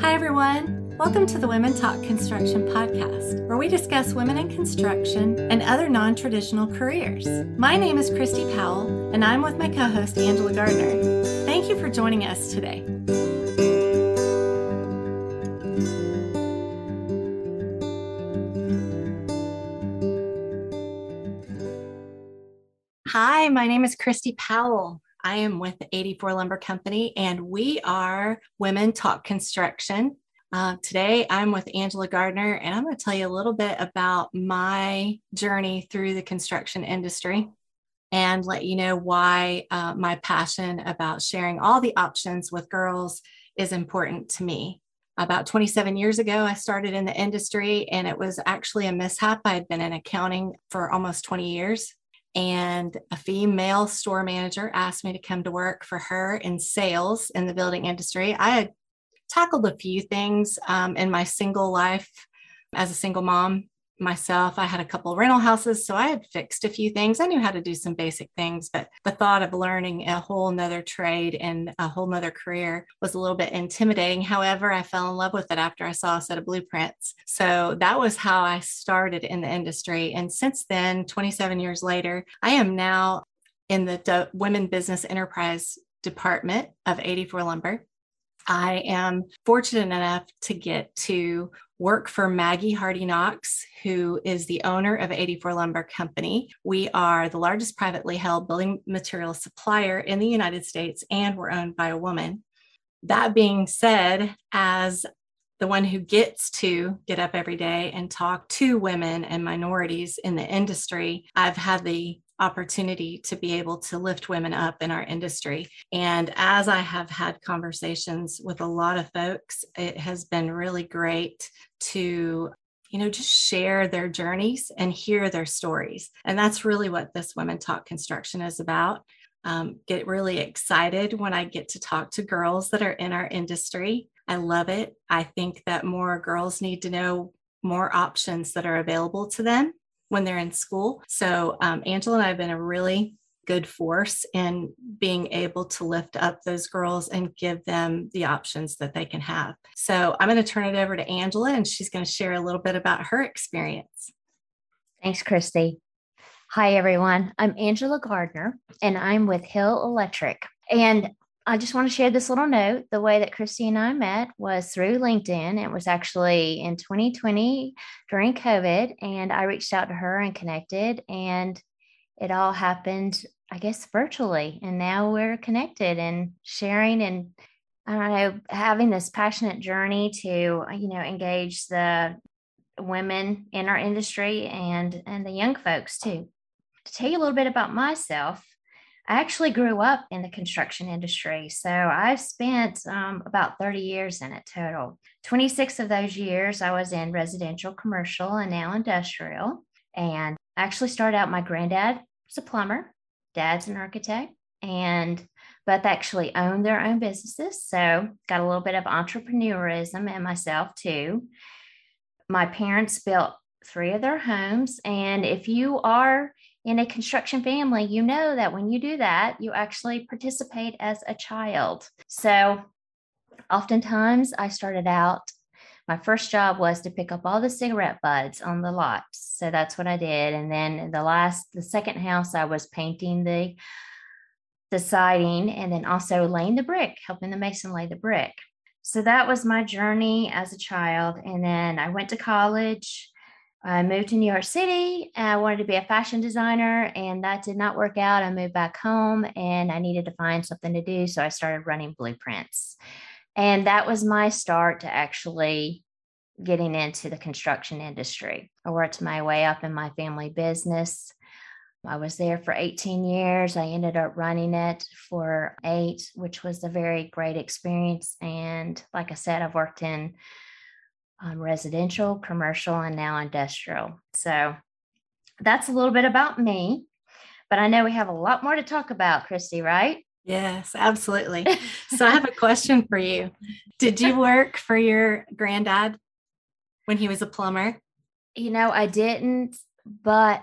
Hi, everyone. Welcome to the Women Talk Construction podcast, where we discuss women in construction and other non traditional careers. My name is Christi Powell, and I'm with my co host, Angela Gardner. Thank you for joining us today. Hi, my name is Christi Powell. I am with the 84 Lumber Company, and we are Women Talk Construction. Uh, today, I'm with Angela Gardner, and I'm going to tell you a little bit about my journey through the construction industry and let you know why uh, my passion about sharing all the options with girls is important to me. About 27 years ago, I started in the industry, and it was actually a mishap. I had been in accounting for almost 20 years and a female store manager asked me to come to work for her in sales in the building industry. I had tackled a few things um, in my single life as a single mom myself. I had a couple rental houses, so I had fixed a few things. I knew how to do some basic things, but the thought of learning a whole nother trade and a whole nother career was a little bit intimidating. However, I fell in love with it after I saw a set of blueprints. So that was how I started in the industry. And since then, 27 years later, I am now in the Women Business Enterprise department of 84 Lumber. I am fortunate enough to get to work for Maggie Hardy Knox, who is the owner of 84 Lumber Company. We are the largest privately held building material supplier in the United States, and we're owned by a woman. That being said, as the one who gets to get up every day and talk to women and minorities in the industry, I've had the opportunity to be able to lift women up in our industry. And as I have had conversations with a lot of folks, it has been really great to you know just share their journeys and hear their stories. And that's really what this women talk construction is about. Um, get really excited when i get to talk to girls that are in our industry. I love it. I think that more girls need to know more options that are available to them when they're in school. So, um, Angela and I have been a really good force in being able to lift up those girls and give them the options that they can have. So, I'm going to turn it over to Angela and she's going to share a little bit about her experience. Thanks, Christi. Hi, everyone. I'm Angela Gardner and I'm with Hill Electric. And I just want to share this little note. The way that Christi and I met was through LinkedIn. It was actually in 2020 during COVID, and I reached out to her and connected, and it all happened, I guess, virtually. And now we're connected and sharing and I don't know, having this passionate journey to, you know, engage the women in our industry and and the young folks too. To tell you a little bit about myself, I actually grew up in the construction industry. So I've spent um, about 30 years in it total. 26 of those years I was in residential, commercial, and now industrial. And I actually started out, my granddad was a plumber, dad's an architect, and both actually owned their own businesses. So got a little bit of entrepreneurism in myself too. My parents built three of their homes. And if you are in a construction family, you know that when you do that, you actually participate as a child. So, oftentimes, I started out, my first job was to pick up all the cigarette butts on the lot. So, that's what I did. And then the last, the second house, I was painting the the siding and then also laying the brick, helping the mason lay the brick. So that was my journey as a child. And then I went to college I moved to New York City. I wanted to be a fashion designer, and that did not work out. I moved back home and I needed to find something to do. So I started running blueprints. And that was my start to actually getting into the construction industry. I worked my way up in my family business. I was there for 18 years. I ended up running it for eight, which was a very great experience. And like I said, I've worked in um, residential, commercial, and now industrial. So that's a little bit about me. But I know we have a lot more to talk about, Christi, right? Yes, absolutely. so I have a question for you. Did you work for your granddad when he was a plumber? You know, I didn't, but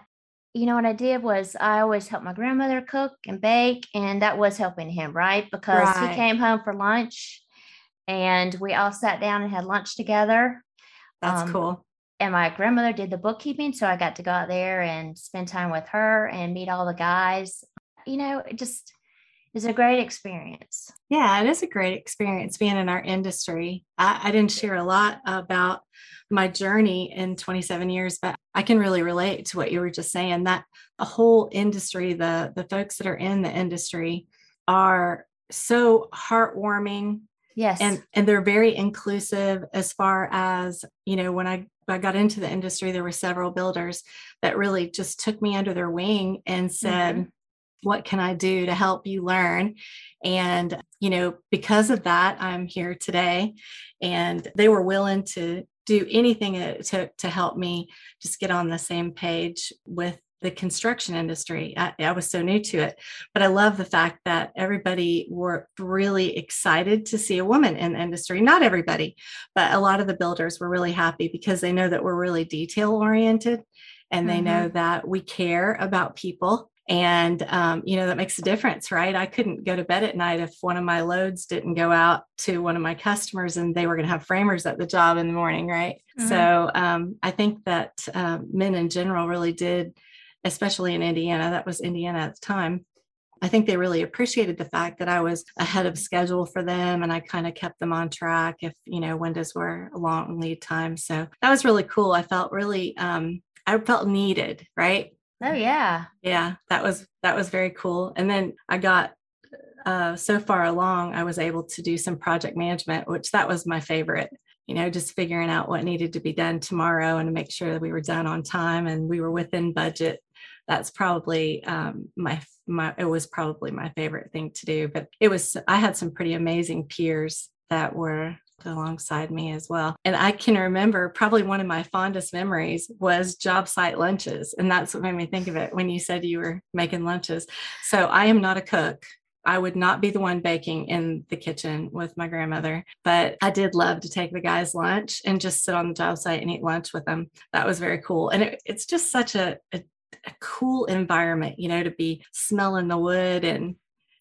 you know what I did was I always helped my grandmother cook and bake, and that was helping him, right? Because right. he came home for lunch and we all sat down and had lunch together. That's um, cool. And my grandmother did the bookkeeping, so I got to go out there and spend time with her and meet all the guys. You know, it just is a great experience. Yeah, it is a great experience being in our industry. I, I didn't share a lot about my journey in 27 years, but I can really relate to what you were just saying that the whole industry, the the folks that are in the industry are so heartwarming. Yes. And and they're very inclusive as far as, you know, when I I got into the industry, there were several builders that really just took me under their wing and said, mm-hmm. What can I do to help you learn? And, you know, because of that, I'm here today. And they were willing to do anything uh, to, to help me just get on the same page with the construction industry. I, I, was so new to it, but I love the fact that everybody were really excited to see a woman in the industry. Not everybody, but a lot of the builders were really happy because they know that we're really detail oriented and they mm-hmm. know that we care about people and um, you know that makes a difference right i couldn't go to bed at night if one of my loads didn't go out to one of my customers and they were going to have framers at the job in the morning right mm-hmm. so um, i think that uh, men in general really did especially in indiana that was indiana at the time I think they really appreciated the fact that I was ahead of schedule for them and I kind of kept them on track if, you know, windows were a long lead time. So that was really cool. I felt really, um, I felt needed, right? Oh yeah. Yeah, that was that was very cool. And then I got uh, so far along, I was able to do some project management, which that was my favorite. You know, just figuring out what needed to be done tomorrow and to make sure that we were done on time and we were within budget. That's probably um, my my. It was probably my favorite thing to do. But it was. I had some pretty amazing peers that were alongside me as well. And I can remember probably one of my fondest memories was job site lunches. And that's what made me think of it when you said you were making lunches. So I am not a cook. I would not be the one baking in the kitchen with my grandmother, but I did love to take the guys' lunch and just sit on the job site and eat lunch with them. That was very cool. And it, it's just such a, a, a cool environment, you know, to be smelling the wood and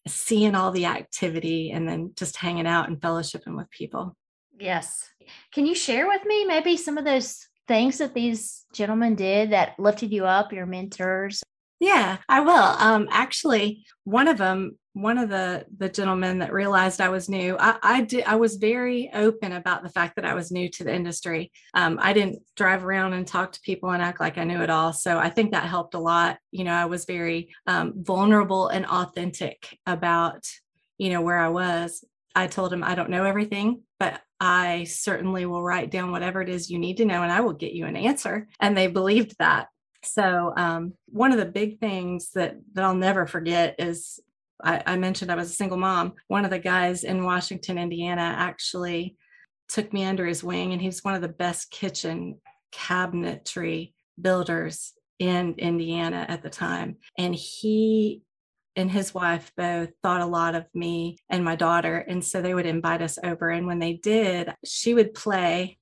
seeing all the activity and then just hanging out and fellowshipping with people. Yes. Can you share with me maybe some of those things that these gentlemen did that lifted you up, your mentors? Yeah, I will. Um, actually, one of them, one of the the gentlemen that realized I was new, I, I did. I was very open about the fact that I was new to the industry. Um, I didn't drive around and talk to people and act like I knew it all. So I think that helped a lot. You know, I was very um, vulnerable and authentic about you know where I was. I told him I don't know everything, but I certainly will write down whatever it is you need to know and I will get you an answer. And they believed that. So um, one of the big things that that I'll never forget is I, I mentioned I was a single mom. One of the guys in Washington, Indiana, actually took me under his wing, and he's one of the best kitchen cabinetry builders in Indiana at the time. And he and his wife both thought a lot of me and my daughter. And so they would invite us over. And when they did, she would play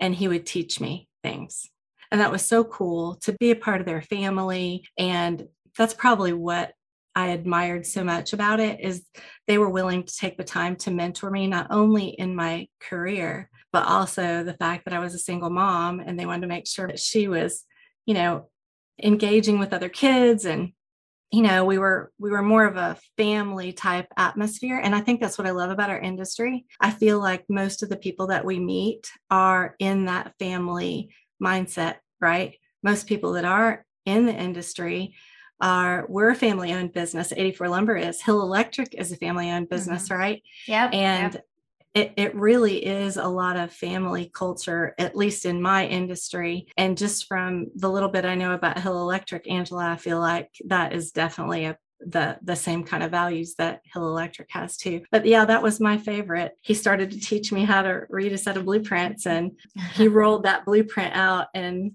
and he would teach me things. And that was so cool to be a part of their family. And that's probably what I admired so much about it is they were willing to take the time to mentor me, not only in my career, but also the fact that I was a single mom and they wanted to make sure that she was, you know, engaging with other kids and you know we were we were more of a family type atmosphere. And i think that's what i love about our industry. I feel like most of the people that we meet are in that family mindset right? Most people that are in the industry are we're a family owned business 84 lumber is hill electric is a family owned business mm-hmm. right yeah and yep it, it really is a lot of family culture, at least in my industry. And just from the little bit I know about Hill Electric, Angela, I feel like that is definitely a the the same kind of values that Hill Electric has too. But yeah, that was my favorite. He started to teach me how to read a set of blueprints and he rolled that blueprint out and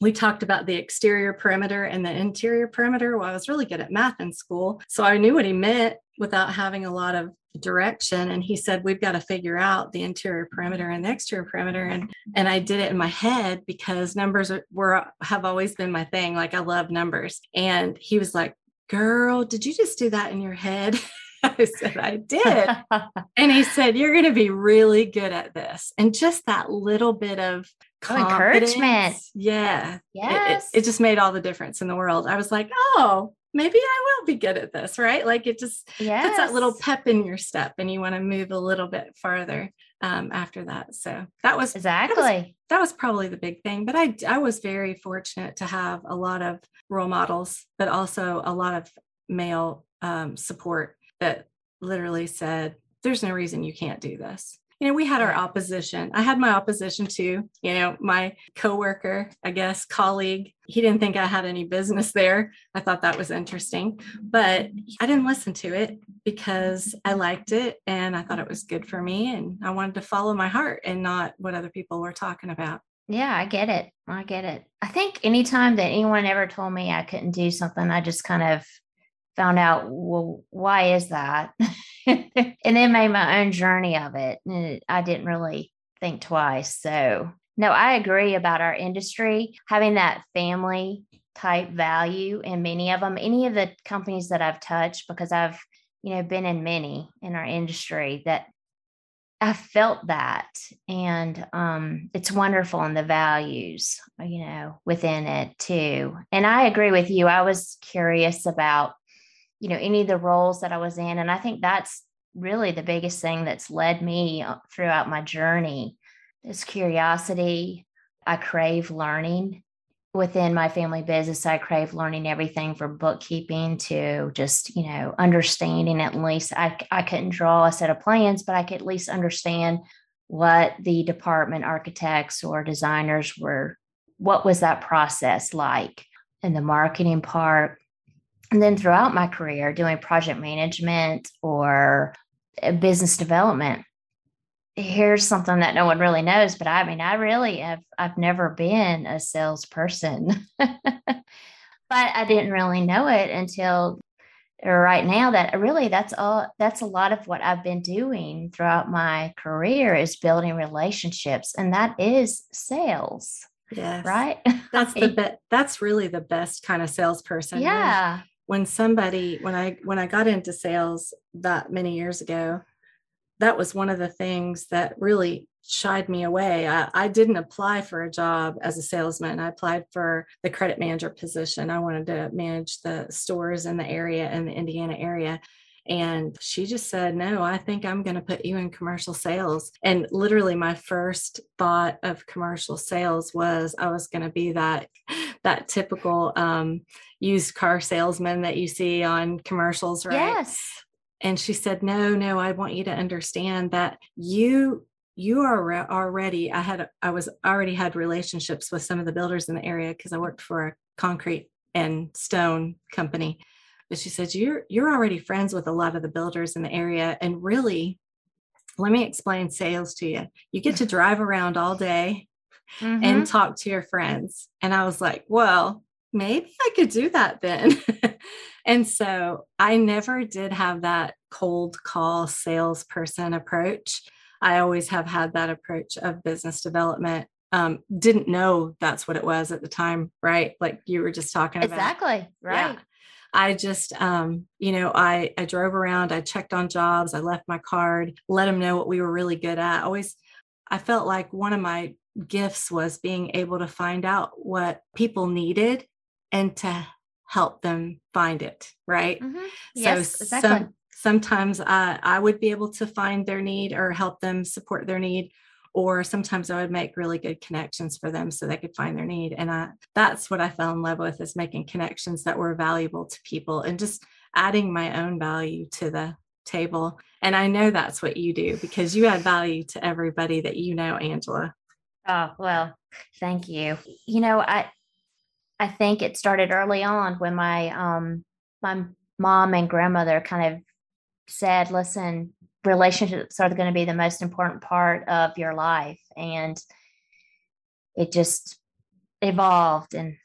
we talked about the exterior perimeter and the interior perimeter. Well, I was really good at math in school. So I knew what he meant without having a lot of direction and he said we've got to figure out the interior perimeter and the exterior perimeter and and I did it in my head because numbers were have always been my thing like I love numbers and he was like girl did you just do that in your head I said, I did. and he said, You're going to be really good at this. And just that little bit of encouragement. Yeah. Yes. It, it, it, just made all the difference in the world. I was like, Oh, maybe I will be good at this, right? Like it just yes. puts that little pep in your step and you want to move a little bit farther um, after that. So that was exactly that was, that was, probably the big thing. But I I was very fortunate to have a lot of role models, but also a lot of male um, support that literally said, "There's no reason you can't do this." You know, we had our opposition. I had my opposition too. You know, my coworker, I guess, colleague, he didn't think I had any business there. I thought that was interesting, but I didn't listen to it because I liked it and I thought it was good for me. And I wanted to follow my heart and not what other people were talking about. Yeah, I get it. I get it. I think anytime that anyone ever told me I couldn't do something, I just kind of found out, well, why is that? and then made my own journey of it. And I didn't really think twice. So, no, I agree about our industry having that family type value in many of them. Any of the companies that I've touched, because I've, you know, been in many in our industry that I felt that, and um, it's wonderful in the values, you know, within it too. And I agree with you. I was curious about you know any of the roles that i was in and i think that's really the biggest thing that's led me uh, throughout my journey is curiosity. I crave learning. Within my family business i crave learning everything from bookkeeping to just you know understanding at least i, I couldn't draw a set of plans but i could at least understand what the department architects or designers were what was that process like? In the marketing part and then throughout my career, doing project management or uh, business development, here's something that no one really knows, but I mean, I really have, I've never been a salesperson, but I didn't really know it until right now that really that's all that's a lot of what I've been doing throughout my career is building relationships and that is sales. Yes. Right. That's the best that's really the best kind of salesperson. Yeah when somebody when i when i got into sales that many years ago that was one of the things that really shied me away. I, I, didn't apply for a job as a salesman. I applied for the credit manager position. I wanted to manage the stores in the area in the indiana area. And she just said, No, I think I'm going to put you in commercial sales. And literally, my first thought of commercial sales was I was going to be that, that typical um, used car salesman that you see on commercials, right? Yes. And she said, No, no, I want you to understand that you you are already i had i was already had relationships with some of the builders in the area because i worked for a concrete and stone company but she said you're you're already friends with a lot of the builders in the area and really let me explain sales to you you get to drive around all day mm-hmm. and talk to your friends and i was like well maybe i could do that then and so i never did have that cold call salesperson approach i always have had that approach of business development um, didn't know that's what it was at the time, right? Like you were just talking about. Exactly. Right. Yeah. I just, um, you know, I, I drove around, I checked on jobs, I left my card, let them know what we were really good at. Always, I felt like one of my gifts was being able to find out what people needed and to help them find it. Right. Mm-hmm. Yes, so exactly. some, sometimes I, I would be able to find their need or help them support their need or sometimes I would make really good connections for them so they could find their need. And I, that's what I fell in love with is making connections that were valuable to people and just adding my own value to the table. And I know that's what you do because you add value to everybody that you know, Angela. Oh, well, thank you. You know, I I think it started early on when my um my mom and grandmother kind of said, listen, relationships are going to be the most important part of your life and it just evolved and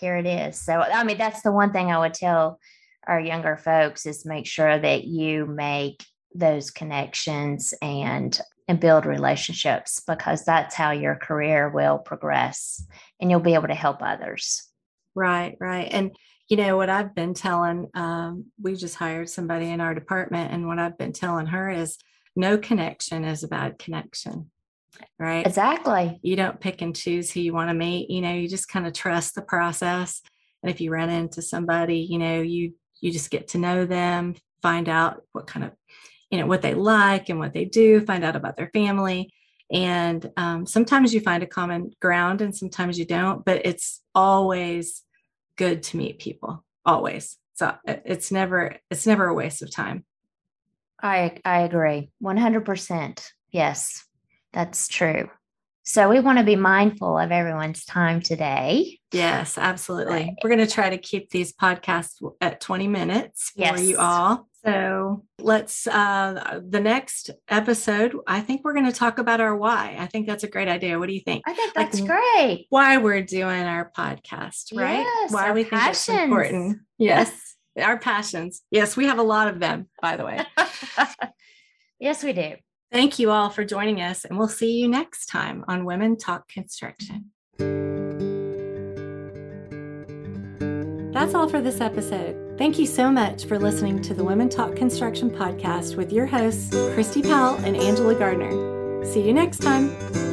here it is so i mean that's the one thing i would tell our younger folks is make sure that you make those connections and and build relationships because that's how your career will progress and you'll be able to help others right right and you know what I've been telling, um, we just hired somebody in our department, and what I've been telling her is no connection is a bad connection. Right. Exactly. You don't pick and choose who you want to meet. You know, you just kind of trust the process. And if you run into somebody, you know, you you just get to know them, find out what kind of, you know, what they like and what they do, find out about their family. And um, sometimes you find a common ground and sometimes you don't, but it's always good to meet people, always. So it's never, it's never a waste of time. I, I agree 100%. Yes, that's true. So we want to be mindful of everyone's time today. Yes, absolutely. Right. We're going to try to keep these podcasts at 20 minutes for yes. you all. So let's, uh, the next episode, I think we're going to talk about our why. I think that's a great idea. What do you think? I think that's like, great. Why we're doing our podcast, right? Yes, why we passions. think it's important. Yes. yes. Our passions. Yes, we have a lot of them, by the way. yes, we do. Thank you all for joining us, and we'll see you next time on Women Talk Construction. That's all for this episode. Thank you so much for listening to the Women Talk Construction podcast with your hosts, Christi Powell and Angela Gardner. See you next time.